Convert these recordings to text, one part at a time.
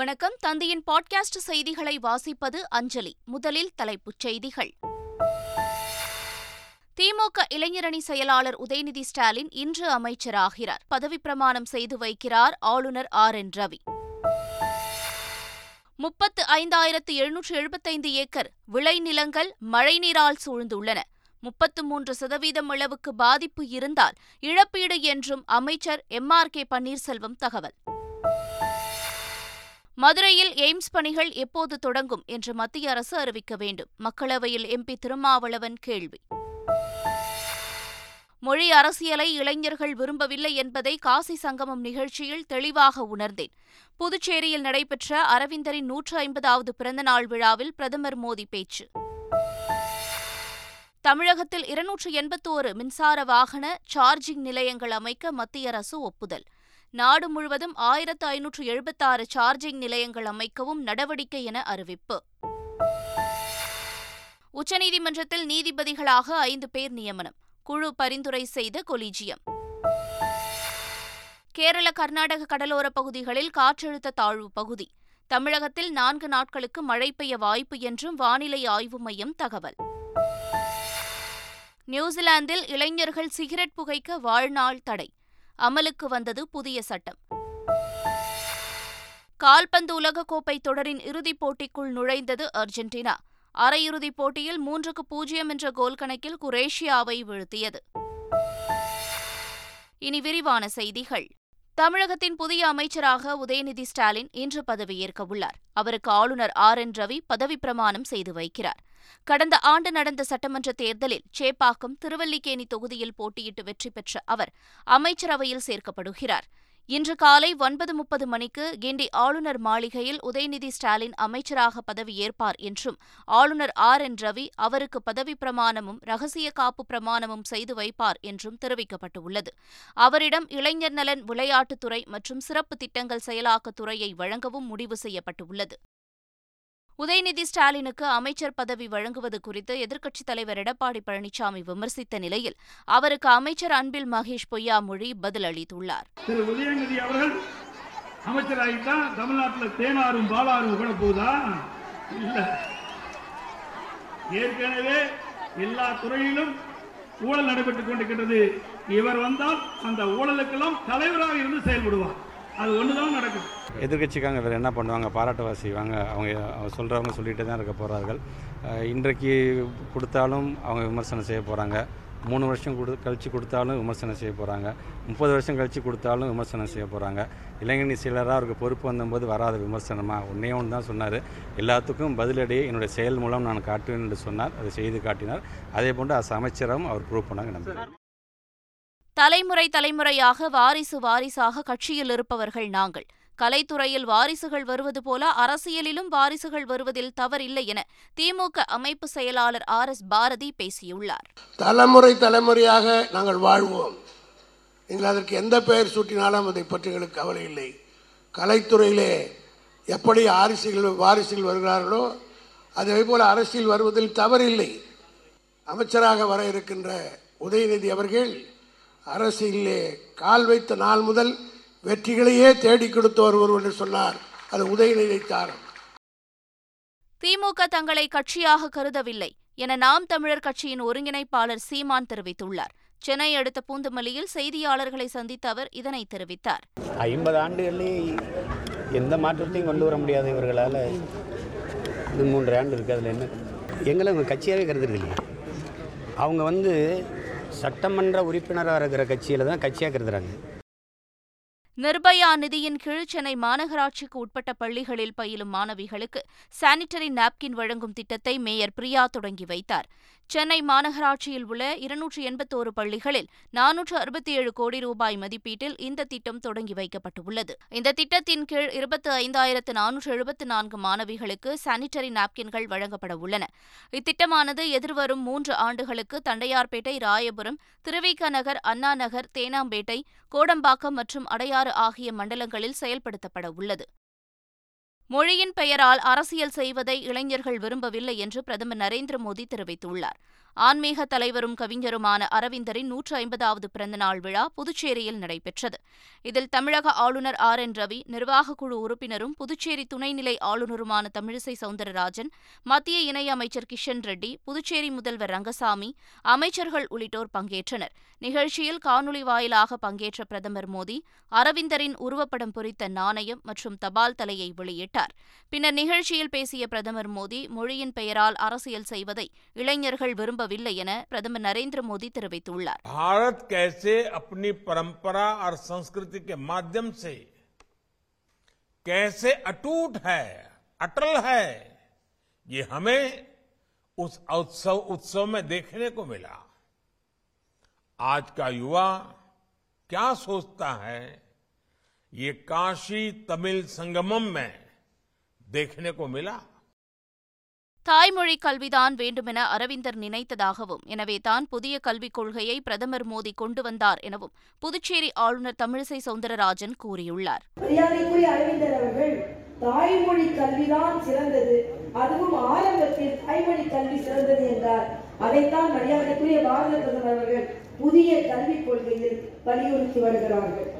வணக்கம். தந்தையின் பாட்காஸ்ட் செய்திகளை வாசிப்பது அஞ்சலி. முதலில் தலைப்புச் செய்திகள். திமுக இளைஞரணி செயலாளர் உதயநிதி ஸ்டாலின் இன்று அமைச்சராகிறார். பதவிப்பிரமாணம் செய்து வைக்கிறார் ஆளுநர் ஆர். என். ரவி. முப்பத்து ஐந்தாயிரத்து எழுநூற்று எழுபத்தைந்து ஏக்கர் விளைநிலங்கள் மழைநீரால் சூழ்ந்துள்ளன. முப்பத்து மூன்று சதவீதம் அளவுக்கு பாதிப்பு இருந்தால் இழப்பீடு என்றும் அமைச்சர் எம். ஆர். கே. பன்னீர்செல்வம் தகவல். மதுரையில் எய்ம்ஸ் பணிகள் எப்போது தொடங்கும் என்று மத்திய அரசு அறிவிக்க வேண்டும். மக்களவையில் எம்பி திருமாவளவன் கேள்வி. மொழி அரசியலை இளைஞர்கள் விரும்பவில்லை என்பதை காசி சங்கமம் நிகழ்ச்சியில் தெளிவாக உணர்ந்தேன். புதுச்சேரியில் நடைபெற்ற அரவிந்தரின் நூற்று ஐம்பதாவது பிறந்தநாள் விழாவில் பிரதமர் மோடி பேச்சு. தமிழகத்தில் இருநூற்று எண்பத்தோரு மின்சார வாகன சார்ஜிங் நிலையங்கள் அமைக்க மத்திய அரசு ஒப்புதல். நாடு முழுவதும் ஆயிரத்து ஐநூற்று எழுபத்தாறு சார்ஜிங் நிலையங்கள் அமைக்கவும் நடவடிக்கை என அறிவிப்பு. உச்சநீதிமன்றத்தில் நீதிபதிகளாக ஐந்து பேர் நியமனம். குழு பரிந்துரை செய்த கொலிஜியம். கேரள கர்நாடக கடலோர பகுதிகளில் காற்றழுத்த தாழ்வு பகுதி. தமிழகத்தில் நான்கு நாட்களுக்கு மழை பெய்ய வாய்ப்பு என்றும் வானிலை ஆய்வு மையம் தகவல். நியூசிலாந்தில் இளைஞர்கள் சிகரெட் புகைக்க வாழ்நாள் தடை. அமலுக்கு வந்தது புதிய சட்டம். கால்பந்து உலகக்கோப்பை தொடரின் இறுதிப் போட்டிக்குள் நுழைந்தது அர்ஜென்டினா. அரையிறுதிப் போட்டியில் மூன்றுக்கு பூஜ்ஜியம் என்ற கோல் கணக்கில் குரேஷியாவை வீழ்த்தியது. இனி விரிவான செய்திகள். தமிழகத்தின் புதிய அமைச்சராக உதயநிதி ஸ்டாலின் இன்று பதவியேற்க உள்ளார் அவருக்கு ஆளுநர் ஆர். என். ரவி பதவிப்பிரமாணம் செய்து வைக்கிறார். கடந்த ஆண்டு நடந்த சட்டமன்ற தேர்தலில் சேப்பாக்கம் திருவல்லிக்கேணி தொகுதியில் போட்டியிட்டு வெற்றி பெற்ற அவர் அமைச்சரவையில் சேர்க்கப்படுகிறார். இன்று காலை ஒன்பது முப்பது மணிக்கு கிண்டி ஆளுநர் மாளிகையில் உதயநிதி ஸ்டாலின் அமைச்சராக பதவியேற்பார் என்றும் ஆளுநர் ஆர் என் ரவி அவருக்கு பதவிப் பிரமாணமும் ரகசிய காப்பு பிரமாணமும் செய்து வைப்பார் என்றும் தெரிவிக்கப்பட்டுள்ளது. அவரிடம் இளைஞர் நலன் விளையாட்டுத்துறை மற்றும் சிறப்பு திட்டங்கள் செயலாக்கத்துறையை வழங்கவும் முடிவு செய்யப்பட்டுள்ளது. உதயநிதி ஸ்டாலினுக்கு அமைச்சர் பதவி வழங்குவது குறித்து எதிர்க்கட்சித் தலைவர் எடப்பாடி பழனிசாமி விமர்சித்த நிலையில் அவருக்கு அமைச்சர் அன்பில் மகேஷ் பொய்யாமொழி பதிலளித்துள்ளார் திரு உதயநிதி அவர்கள் அமைச்சராகிட்டா தமிழ்நாட்டில் தேனாரும் பாலாரும் கூட போதா இல்ல. ஏற்கனவே எல்லா துறையிலும் ஊழல் நடைபெற்றுக் கொண்டிருக்கின்றது. இவர் வந்தால் அந்த ஊழலுக்கெல்லாம் தலைவராக இருந்து செயல்படுவார். அது ஒண்ணுதான் நடக்கும் எதிர்கட்சிக்காங்க வேறு என்ன பண்ணுவாங்க? பாராட்டுவா செய்வாங்க. அவங்க சொல்கிறவங்க சொல்லிகிட்டே தான் இருக்க போகிறார்கள் இன்றைக்கு கொடுத்தாலும் அவங்க விமர்சனம் செய்ய போகிறாங்க மூணு வருஷம் கொடு கழித்து கொடுத்தாலும் விமர்சனம் செய்ய போகிறாங்க முப்பது வருஷம் கழித்து கொடுத்தாலும் விமர்சனம் செய்ய போகிறாங்க இளைஞனி சிலராக அவருக்கு பொறுப்பு வந்தபோது வராத விமர்சனமாக ஒன்றே ஒன்று தான் சொன்னார். எல்லாத்துக்கும் பதிலடி என்னுடைய செயல் மூலம் நான் காட்டுவேன் என்று சொன்னார். அதை செய்து காட்டினார். அதே போன்று அஸ் அமைச்சரும் அவர் ப்ரூவ் பண்ணாங்க. நம்புகிறேன் தலைமுறை தலைமுறையாக வாரிசு வாரிசாக கட்சியில் இருப்பவர்கள் நாங்கள். கலைத்துறையில் வாரிசுகள் வருவது போல அரசியலிலும் வாரிசுகள் வருவதில் தவறில்லை என திமுக அமைப்பு செயலாளர் ஆர் எஸ் பாரதி பேசியுள்ளார். தலைமுறை தலைமுறையாக நாங்கள் வாழ்வோம். நீங்கள் அதற்கு எந்த பெயர் சூட்டினாலும் அதை பற்றி எங்களுக்கு கவலை இல்லை. கலைத்துறையிலே எப்படி ஆரிசிகள் வாரிசுகள் வருகிறார்களோ அதே போல அரசியல் வருவதில் தவறில்லை. அமைச்சராக வர இருக்கின்ற உதயநிதி அவர்கள் அரசியலிலே கால் வைத்த நாள் முதல் வெற்றிகளையே தேடி கொடுத்து வருவர் என்று சொன்னார். அது உதயநிதி தாரம் திமுக தங்களை கட்சியாக கருதவில்லை என நாம் தமிழர் கட்சியின் ஒருங்கிணைப்பாளர் சீமான் தெரிவித்துள்ளார். சென்னை அடுத்த பூந்தமல்லியில் செய்தியாளர்களை சந்தித்த அவர் இதனை தெரிவித்தார். ஐம்பது ஆண்டுகளிலே எந்த மாற்றத்தையும் கொண்டு வர முடியாத இவர்களால் இது மூன்று ஆண்டு இருக்குது அதில் என்ன? எங்களை அவங்க கட்சியாகவே கருதுறது இல்லையா. அவங்க வந்து சட்டமன்ற உறுப்பினராக இருக்கிற கட்சியில் தான் கட்சியாக கருதுறாங்க. நிர்பயா நிதியின் கீழ் சென்னை மாநகராட்சிக்கு உட்பட்ட பள்ளிகளில் பயிலும் மாணவிகளுக்கு சானிட்டரி நாப்கின் வழங்கும் திட்டத்தை மேயர் பிரியா தொடங்கி வைத்தார். சென்னை மாநகராட்சியில் உள்ள இருநூற்று எண்பத்தோரு பள்ளிகளில் நானூற்று அறுபத்தி ஏழு கோடி ரூபாய் மதிப்பீட்டில் இந்த திட்டம் தொடங்கி வைக்கப்பட்டுள்ளது. இந்த திட்டத்தின் கீழ் இருபத்தி ஐந்தாயிரத்து நானூற்று எழுபத்து நான்கு மாணவிகளுக்கு சானிட்டரி நாப்கின்கள் வழங்கப்பட உள்ளன. இத்திட்டமானது எதிர்வரும் மூன்று ஆண்டுகளுக்கு தண்டையார்பேட்டை ராயபுரம் திருவிக நகர் அண்ணா நகர் தேனாம்பேட்டை கோடம்பாக்கம் மற்றும் அடையாறு ஆகிய மண்டலங்களில் செயல்படுத்தப்பட உள்ளது. மொழியின் பெயரால் அரசியல் செய்வதை இளைஞர்கள் விரும்பவில்லை என்று பிரதமர் நரேந்திர மோடி தெரிவித்துள்ளார். ஆன்மீக தலைவரும் கவிஞருமான அரவிந்தரின் நூற்று ஐம்பதாவது பிறந்தநாள் விழா புதுச்சேரியில் நடைபெற்றது. இதில் தமிழக ஆளுநர் ஆர். என். ரவி நிர்வாகக்குழு உறுப்பினரும் புதுச்சேரி துணைநிலை ஆளுநருமான தமிழிசை சவுந்தரராஜன் மத்திய இணையமைச்சர் கிஷன் ரெட்டி புதுச்சேரி முதல்வர் ரங்கசாமி அமைச்சர்கள் உள்ளிட்டோர் பங்கேற்றனர். நிகழ்ச்சியில் காணொலி வாயிலாக பங்கேற்ற பிரதமர் மோடி அரவிந்தரின் உருவப்படம் பொறித்த நாணயம் மற்றும் தபால் தலையை வெளியிட்டார். பின்னர் நிகழ்ச்சியில் பேசிய பிரதமர் மோடி மொழியின் பெயரால் அரசியல் செய்வதை இளைஞர்கள் விரும்பவில்லை என பிரதமர் நரேந்திர மோடி தெரிவித்துள்ளார் भारत कैसे अपनी परंपरा और संस्कृति के माध्यम से कैसे अटूट है अटल है ये हमें उस उत्सव उत्सव में देखने को मिला आज का युवा क्या सोचता है ये काशी तमिल संगमम में देखने को मिला தாய்மொழி கல்விதான் வேண்டுமென அரவிந்தர் நினைத்ததாகவும் எனவே தான் புதிய கல்விக் கொள்கையை பிரதமர் மோடி கொண்டு வந்தார் எனவும் புதுச்சேரி ஆளுநர் தமிழிசை சவுந்தரராஜன் கூறியுள்ளார். மரியாதைக்குரிய அரவிந்தர் அவர்கள் தாய்மொழி கல்விதான் சிறந்தது அதுவும் ஆரம்பத்தில் தாய்மொழி கல்வி சிறந்தது என்றார். அதைத்தான் மரியாதைக்குரிய பாரத பிரதமர் அவர்கள் புதிய கல்விக் கொள்கையில் வலியுறுத்தி வருகிறார்கள்.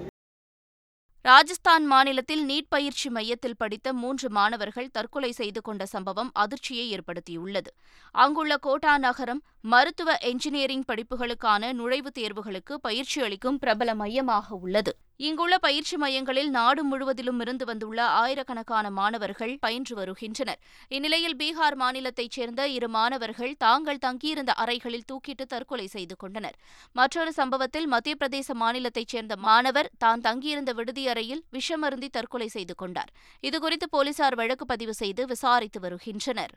ராஜஸ்தான் மாநிலத்தில் நீட் பயிற்சி மையத்தில் படித்த மூன்று மாணவர்கள் தற்கொலை செய்து கொண்ட சம்பவம் அதிர்ச்சியை ஏற்படுத்தியுள்ளது. அங்குள்ள கோட்டா நகரம் மருத்துவ என்ஜினியரிங் படிப்புகளுக்கான நுழைவுத் தேர்வுகளுக்கு பயிற்சி அளிக்கும் பிரபல மையமாக உள்ளது. இங்குள்ள பயிற்சி மையங்களில் நாடு முழுவதிலும் இருந்து வந்துள்ள ஆயிரக்கணக்கான மாணவர்கள் பயின்று வருகின்றனர். இந்நிலையில் பீகார் மாநிலத்தைச் சேர்ந்த இரு மாணவர்கள் தாங்கள் தங்கியிருந்த அறைகளில் தூக்கிட்டு தற்கொலை செய்து கொண்டனர். மற்றொரு சம்பவத்தில் மத்திய பிரதேச மாநிலத்தைச் சேர்ந்த மாணவர் தான் தங்கியிருந்த விடுதி அறையில் விஷமருந்தி தற்கொலை செய்து கொண்டார். இதுகுறித்து போலீசார் வழக்கு பதிவு செய்து விசாரித்து வருகின்றனர்.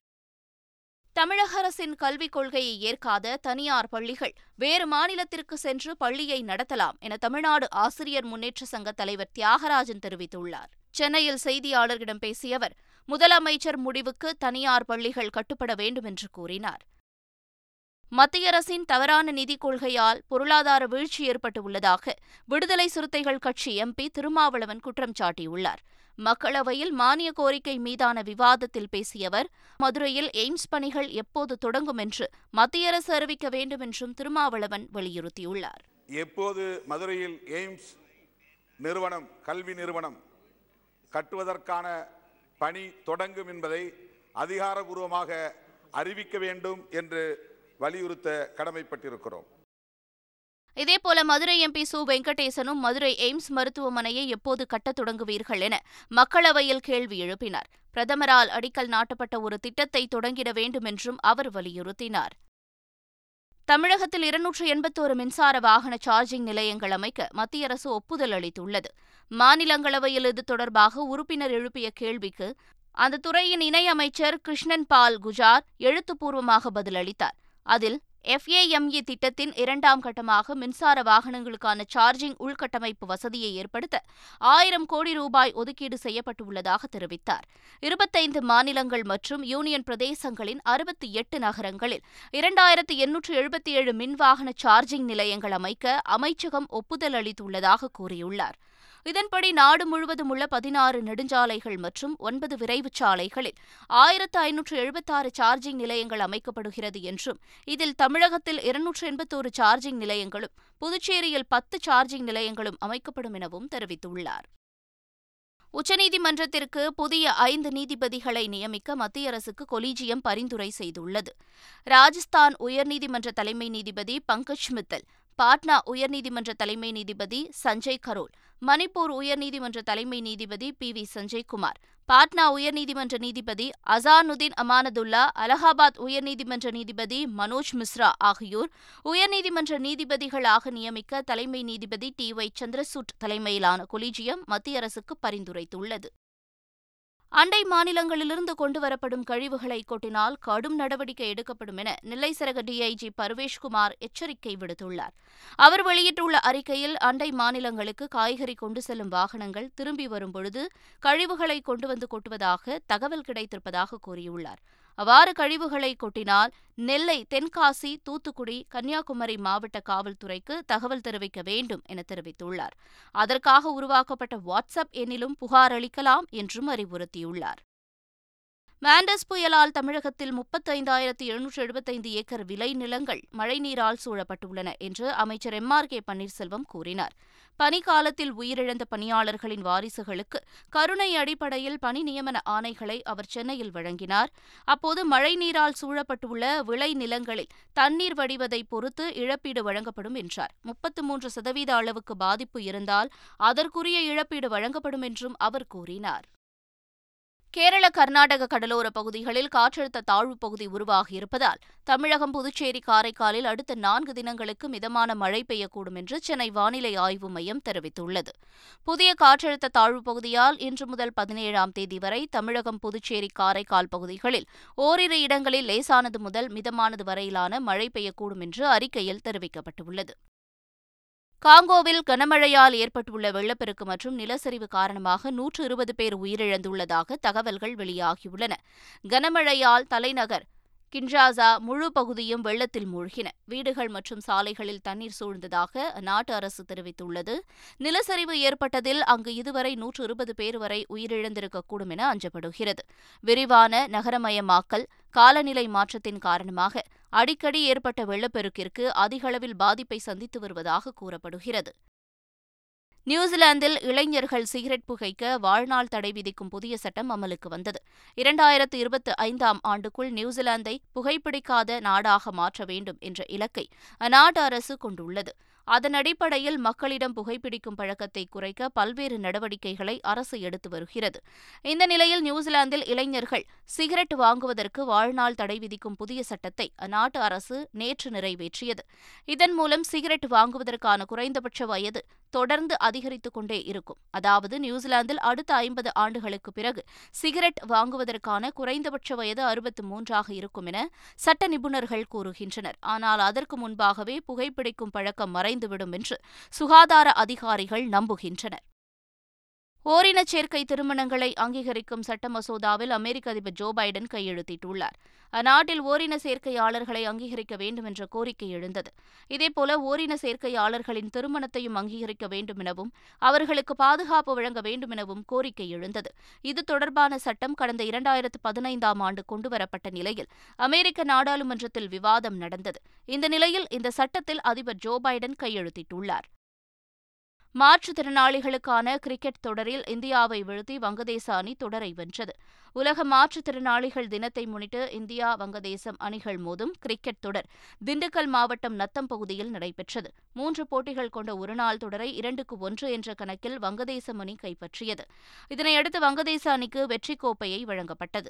தமிழக அரசின் கல்விக் கொள்கையை ஏற்காத தனியார் பள்ளிகள் வேறு மாநிலத்திற்கு சென்று பள்ளியை நடத்தலாம் என தமிழ்நாடு ஆசிரியர் முன்னேற்ற சங்க தலைவர் தியாகராஜன் தெரிவித்துள்ளார். சென்னையில் செய்தியாளர்களிடம் பேசிய அவர் முதலமைச்சர் முடிவுக்கு தனியார் பள்ளிகள் கட்டுப்பட வேண்டும் என்று கூறினார். மத்திய அரசின் தவறான நிதிக் கொள்கையால் பொருளாதார வீழ்ச்சி ஏற்பட்டு உள்ளதாக விடுதலை சிறுத்தைகள் கட்சி எம்பி திருமாவளவன் குற்றம் சாட்டியுள்ளார். மக்களவையில் மானிய கோரிக்கை மீதான விவாதத்தில் பேசிய அவர் மதுரையில் எய்ம்ஸ் பணிகள் எப்போது தொடங்கும் என்று மத்திய அரசு அறிவிக்க வேண்டும் என்றும் திருமாவளவன் வலியுறுத்தியுள்ளார். எப்போது மதுரையில் எய்ம்ஸ் நிறுவனம் கல்வி நிறுவனம் கட்டுவதற்கான பணி தொடங்கும் என்பதை அதிகாரபூர்வமாக அறிவிக்க வேண்டும் என்று வலியுறுத்த கடமைப்பட்டிருக்கிறோம். இதேபோல மதுரை எம்பி சு வெங்கடேசனும் மதுரை எய்ம்ஸ் மருத்துவமனையை எப்போது கட்டத் தொடங்குவீர்கள் என மக்களவையில் கேள்வி எழுப்பினார். பிரதமரால் அடிக்கல் நாட்டப்பட்ட ஒரு திட்டத்தை தொடங்கிட வேண்டும் என்றும் அவர் வலியுறுத்தினார். தமிழகத்தில் இருநூற்று எண்பத்தோரு மின்சார வாகன சார்ஜிங் நிலையங்கள் அமைக்க மத்திய அரசு ஒப்புதல் அளித்துள்ளது. மாநிலங்களவையில் இது தொடர்பாக உறுப்பினர் எழுப்பிய கேள்விக்கு அந்த துறையின் இணையமைச்சர் கிருஷ்ணன் பால் குஜார் எழுத்துப்பூர்வமாக பதிலளித்தார். அதில் எஃப்ஏஎம்இ திட்டத்தின் இரண்டாம் கட்டமாக மின்சார வாகனங்களுக்கான சார்ஜிங் உள்கட்டமைப்பு வசதியை ஏற்படுத்த ஆயிரம் கோடி ரூபாய் ஒதுக்கீடு செய்யப்பட்டுள்ளதாக தெரிவித்தார். இருபத்தைந்து மாநிலங்கள் மற்றும் யூனியன் பிரதேசங்களின் அறுபத்தி எட்டு நகரங்களில் இரண்டாயிரத்து எண்ணூற்று எழுபத்தி ஏழு மின்வாகன சார்ஜிங் நிலையங்கள் அமைக்க அமைச்சகம் ஒப்புதல் அளித்துள்ளதாக கூறியுள்ளார். இதன்படி நாடு முழுவதும் உள்ள பதினாறு நெடுஞ்சாலைகள் மற்றும் ஒன்பது விரைவுச் சாலைகளில் ஆயிரத்து ஐநூற்று எழுபத்தாறு சார்ஜிங் நிலையங்கள் அமைக்கப்படுகிறது என்றும் இதில் தமிழகத்தில் இருநூற்று எண்பத்தோரு சார்ஜிங் நிலையங்களும் புதுச்சேரியில் பத்து சார்ஜிங் நிலையங்களும் அமைக்கப்படும் எனவும் தெரிவித்துள்ளார். உச்சநீதிமன்றத்திற்கு புதிய ஐந்து நீதிபதிகளை நியமிக்க மத்திய அரசுக்கு கொலீஜியம் பரிந்துரை செய்துள்ளது. ராஜஸ்தான் உயர்நீதிமன்ற தலைமை நீதிபதி பங்கஜ் மித்தல் பாட்னா உயர்நீதிமன்ற தலைமை நீதிபதி சஞ்சய் கரோல் மணிப்பூர் உயர்நீதிமன்ற தலைமை நீதிபதி பி வி சஞ்சய்குமார் பாட்னா உயர்நீதிமன்ற நீதிபதி அசானுதீன் அமானதுல்லா அலகாபாத் உயர்நீதிமன்ற நீதிபதி மனோஜ் மிஸ்ரா ஆகியோர் உயர்நீதிமன்ற நீதிபதிகளாக நியமிக்க தலைமை நீதிபதி டி ஒய் சந்திரசூட் தலைமையிலான கொலீஜியம் மத்திய அரசுக்கு பரிந்துரைத்துள்ளது. அண்டை மாநிலங்களிலிருந்து கொண்டுவரப்படும் கழிவுகளை கொட்டினால் கடும் நடவடிக்கை எடுக்கப்படும் என நெல்லை சரக டிஐஜி பர்வேஷ்குமார் எச்சரிக்கை விடுத்துள்ளார். அவர் வெளியிட்டுள்ள அறிக்கையில் அண்டை மாநிலங்களுக்கு காய்கறி கொண்டு செல்லும் வாகனங்கள் திரும்பி வரும்பொழுது கழிவுகளை கொண்டு வந்து கொட்டுவதாக தகவல் கிடைத்திருப்பதாக கூறியுள்ளார். அவ்வாறு கழிவுகளை கொட்டினால் நெல்லை தென்காசி தூத்துக்குடி கன்னியாகுமரி மாவட்ட காவல்துறைக்கு தகவல் தெரிவிக்க வேண்டும் என தெரிவித்துள்ளார். அதற்காக உருவாக்கப்பட்ட வாட்ஸ்அப் எண்ணிலும் புகார் அளிக்கலாம் என்றும் அறிவுறுத்தியுள்ளார். மாண்டஸ் புயலால் தமிழகத்தில் முப்பத்தைந்தாயிரத்து எழுநூற்று எழுபத்தைந்து ஏக்கர் விளை நிலங்கள் மழைநீரால் சூழப்பட்டுள்ளன என்று அமைச்சர் எம் ஆர் கே பன்னீர்செல்வம் கூறினார். பனிக்காலத்தில் உயிரிழந்த பணியாளர்களின் வாரிசுகளுக்கு கருணை அடிப்படையில் பணி நியமன ஆணைகளை அவர் சென்னையில் வழங்கினார். அப்போது மழைநீரால் சூழப்பட்டுள்ள விளை நிலங்களில் தண்ணீர் வடிவதை பொறுத்து இழப்பீடு வழங்கப்படும் என்றார். முப்பத்து மூன்று சதவீத அளவுக்கு பாதிப்பு இருந்தால் அதற்குரிய இழப்பீடு வழங்கப்படும் என்றும் அவர் கூறினார். கேரள கர்நாடக கடலோர பகுதிகளில் காற்றழுத்த தாழ்வுப் பகுதி உருவாகியிருப்பதால் தமிழகம் புதுச்சேரி காரைக்காலில் அடுத்த நான்கு தினங்களுக்கு மிதமான மழை பெய்யக்கூடும் என்று சென்னை வானிலை ஆய்வு மையம் தெரிவித்துள்ளது. புதிய காற்றழுத்த தாழ்வுப் பகுதியால் இன்று முதல் பதினேழாம் தேதி வரை தமிழகம் புதுச்சேரி காரைக்கால் பகுதிகளில் ஓரிரு இடங்களில் லேசானது முதல் மிதமானது வரையிலான மழை பெய்யக்கூடும் என்று அறிக்கையில் தெரிவிக்கப்பட்டுள்ளது. காங்கோவில் கனமழையால் ஏற்பட்டுள்ள வெள்ளப்பெருக்கு மற்றும் நிலச்சரிவு காரணமாக நூற்று இருபது பேர் உயிரிழந்துள்ளதாக தகவல்கள் வெளியாகியுள்ளன. கனமழையால் தலைநகர் கின்ஷாசா முழு பகுதியும் வெள்ளத்தில் மூழ்கின. வீடுகள் மற்றும் சாலைகளில் தண்ணீர் சூழ்ந்ததாக அந்நாட்டு அரசு தெரிவித்துள்ளது. நிலச்சரிவு ஏற்பட்டதில் அங்கு இதுவரை நூற்று இருபது பேர் வரை உயிரிழந்திருக்கக்கூடும் என அஞ்சப்படுகிறது. விரிவான நகரமயமாக்கல் காலநிலை மாற்றத்தின் காரணமாக அடிக்கடி ஏற்பட்ட வெள்ளப்பெருக்கிற்கு அதிகளவில் பாதிப்பை சந்தித்து வருவதாக கூறப்படுகிறது. நியூசிலாந்தில் இளைஞர்கள் சிகரெட் புகைக்க வாழ்நாள் தடை விதிக்கும் புதிய சட்டம் அமலுக்கு வந்தது. இரண்டாயிரத்து இருபத்தி ஐந்தாம் ஆண்டுக்குள் நியூசிலாந்தை புகைப்பிடிக்காத நாடாக மாற்ற வேண்டும் என்ற இலக்கை அந்நாட்டு அரசு கொண்டுள்ளது. அதன் அடிப்படையில் மக்களிடம் புகைப்பிடிக்கும் பழக்கத்தை குறைக்க பல்வேறு நடவடிக்கைகளை அரசு எடுத்து வருகிறது. இந்த நிலையில் நியூசிலாந்தில் இளைஞர்கள் சிகரெட் வாங்குவதற்கு வாழ்நாள் தடை விதிக்கும் புதிய சட்டத்தை அந்நாட்டு அரசு நேற்று நிறைவேற்றியது. இதன் மூலம் சிகரெட் வாங்குவதற்கான குறைந்தபட்ச வயது தொடர்ந்து அதிகரித்துக் கொண்டே இருக்கும். அதாவது நியூசிலாந்தில் அடுத்த ஐம்பது ஆண்டுகளுக்கு பிறகு சிகரெட் வாங்குவதற்கான குறைந்தபட்ச வயது அறுபத்து மூன்றாக இருக்கும் என சட்ட நிபுணர்கள் கூறுகின்றனர். ஆனால் அதற்கு முன்பாகவே புகைப்பிடிக்கும் பழக்கம் மறைந்துவிடும் என்று சுகாதார அதிகாரிகள் நம்புகின்றனர். ஓரினச் சேர்க்கை திருமணங்களை அங்கீகரிக்கும் சட்ட மசோதாவில் அமெரிக்க அதிபர் ஜோ பைடன் கையெழுத்திட்டுள்ளார். அந்நாட்டில் ஓரின சேர்க்கையாளர்களை அங்கீகரிக்க வேண்டும் என்ற கோரிக்கை எழுந்தது. இதேபோல ஓரின சேர்க்கையாளர்களின் திருமணத்தையும் அங்கீகரிக்க வேண்டும் எனவும் அவர்களுக்கு பாதுகாப்பு வழங்க வேண்டும் எனவும் கோரிக்கை எழுந்தது. இது தொடர்பான சட்டம் கடந்த இரண்டாயிரத்து பதினைந்தாம் ஆண்டு கொண்டுவரப்பட்ட நிலையில் அமெரிக்க நாடாளுமன்றத்தில் விவாதம் நடந்தது. இந்த நிலையில் இந்த சட்டத்தில் அதிபர் ஜோ பைடன் கையெழுத்திட்டுள்ளார். மாற்றுத்திறனாளிகளுக்கான கிரிக்கெட் தொடரில் இந்தியாவை வீழ்த்தி வங்கதேச அணி தொடரை வென்றது. உலக மாற்றுத்திறனாளிகள் தினத்தை முன்னிட்டு இந்தியா வங்கதேசம் அணிகள் மோதும் கிரிக்கெட் தொடர் திண்டுக்கல் மாவட்டம் நத்தம் பகுதியில் நடைபெற்றது. மூன்று போட்டிகள் கொண்ட ஒருநாள் தொடரை இரண்டுக்கு ஒன்று என்ற கணக்கில் வங்கதேசம் அணி கைப்பற்றியது. இதனையடுத்து வங்கதேச அணிக்கு வெற்றிக் கோப்பையை வழங்கப்பட்டது.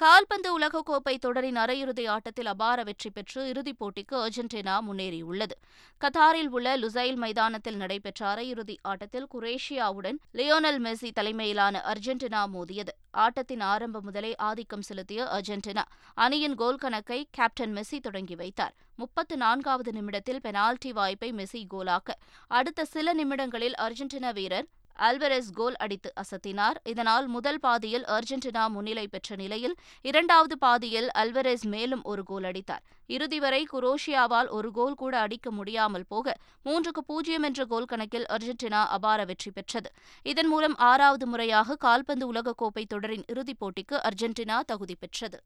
கால்பந்து உலகக்கோப்பை தொடரின் அரையிறுதி ஆட்டத்தில் அபார வெற்றி பெற்று இறுதிப் போட்டிக்கு அர்ஜென்டினா முன்னேறியுள்ளது. கத்தாரில் உள்ள லுசைல் மைதானத்தில் நடைபெற்ற அரையிறுதி ஆட்டத்தில் குரேஷியாவுடன் லியோனல் மெஸ்ஸி தலைமையிலான அர்ஜென்டினா மோதியது. ஆட்டத்தின் ஆரம்பம் முதலே ஆதிக்கம் செலுத்திய அர்ஜென்டினா அணியின் கோல் கணக்கை கேப்டன் மெஸ்ஸி தொடங்கி வைத்தார். முப்பத்து நான்காவது நிமிடத்தில் பெனால்டி வாய்ப்பை மெஸ்ஸி கோலாக்க அடுத்த சில நிமிடங்களில் அர்ஜென்டினா வீரர் அல்வரெஸ் கோல் அடித்து அசத்தினார். இதனால் முதல் பாதியில் அர்ஜென்டினா முன்னிலை பெற்ற நிலையில் இரண்டாவது பாதியில் அல்வரெஸ் மேலும் ஒரு கோல் அடித்தார். இறுதி வரை குரோஷியாவால் ஒரு கோல் கூட அடிக்க முடியாமல் போக மூன்றுக்கு பூஜ்ஜியம் என்ற கோல் கணக்கில் அர்ஜென்டினா அபார வெற்றி பெற்றது. இதன் மூலம் ஆறாவது முறையாக கால்பந்து உலகக்கோப்பை தொடரின் இறுதிப் போட்டிக்கு அர்ஜென்டினா தகுதி பெற்றது.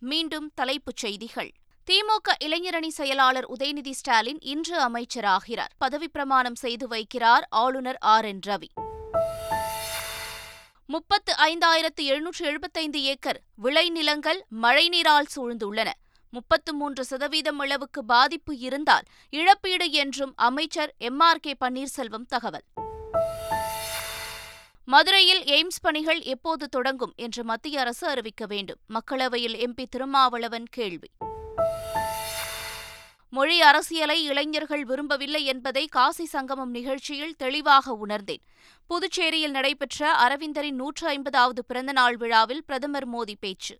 மீண்டும் தலைப்புச் செய்திகள். திமுக இளைஞரணி செயலாளர் உதயநிதி ஸ்டாலின் இன்று அமைச்சராகிறார். பதவிப்பிரமாணம் செய்து வைக்கிறார் ஆளுநர் ஆர். என். ரவி. முப்பத்து ஐந்தாயிரத்து எழுநூற்று எழுபத்தைந்து ஏக்கர் விளைநிலங்கள் மழைநீரால் சூழ்ந்துள்ளன. முப்பத்து மூன்று சதவீதம் அளவுக்கு பாதிப்பு இருந்தால் இழப்பீடு என்றும் அமைச்சர் எம். ஆர். கே. பன்னீர்செல்வம் தகவல். மதுரையில் எய்ம்ஸ் பணிகள் எப்போது தொடங்கும் என்று மத்திய அரசு அறிவிக்க வேண்டும். மக்களவையில் எம்பி திருமாவளவன் கேள்வி. மொழி அரசியலை இளைஞர்கள் விரும்பவில்லை என்பதை காசி சங்கமம் நிகழ்ச்சியில் தெளிவாக உணர்ந்தேன். புதுச்சேரியில் நடைபெற்ற அரவிந்தரின் நூற்று ஐம்பதாவது பிறந்தநாள் விழாவில் பிரதமர் மோடி பேச்சு.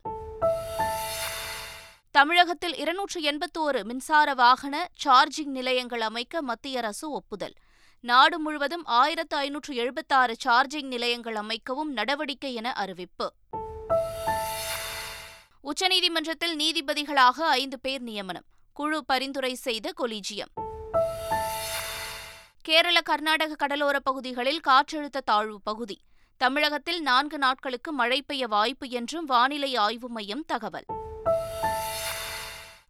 தமிழகத்தில் இருநூற்று எண்பத்தோரு மின்சார வாகன சார்ஜிங் நிலையங்கள் அமைக்க மத்திய அரசு ஒப்புதல். நாடு முழுவதும் ஆயிரத்து ஐநூற்று எழுபத்தாறு சார்ஜிங் நிலையங்கள் அமைக்கவும் நடவடிக்கை என அறிவிப்பு. உச்சநீதிமன்றத்தில் நீதிபதிகளாக ஐந்து பேர் நியமனம். குழு பரிந்துரை செய்த கொலிஜியம். கேரள கர்நாடக கடலோர பகுதிகளில் காற்றழுத்த தாழ்வு பகுதி. தமிழகத்தில் நான்கு நாட்களுக்கு மழை பெய்ய வாய்ப்பு என்றும் வானிலை ஆய்வு மையம் தகவல்.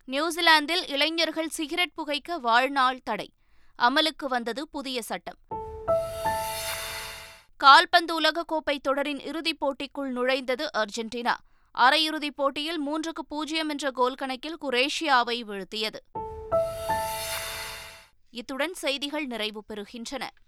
நியூசிலாந்தில் இளைஞர்கள் சிகரெட் புகைக்க வாழ்நாள் தடை. அமலுக்கு வந்தது புதிய சட்டம். கால்பந்து உலகக்கோப்பை தொடரின் இறுதிப் போட்டிக்குள் நுழைந்தது அர்ஜென்டினா. அரையிறுதிப் போட்டியில் மூன்றுக்கு பூஜ்ஜியம் என்ற கோல் கணக்கில் குரேஷியாவை வீழ்த்தியது. இத்துடன் செய்திகள் நிறைவு பெறுகின்றன.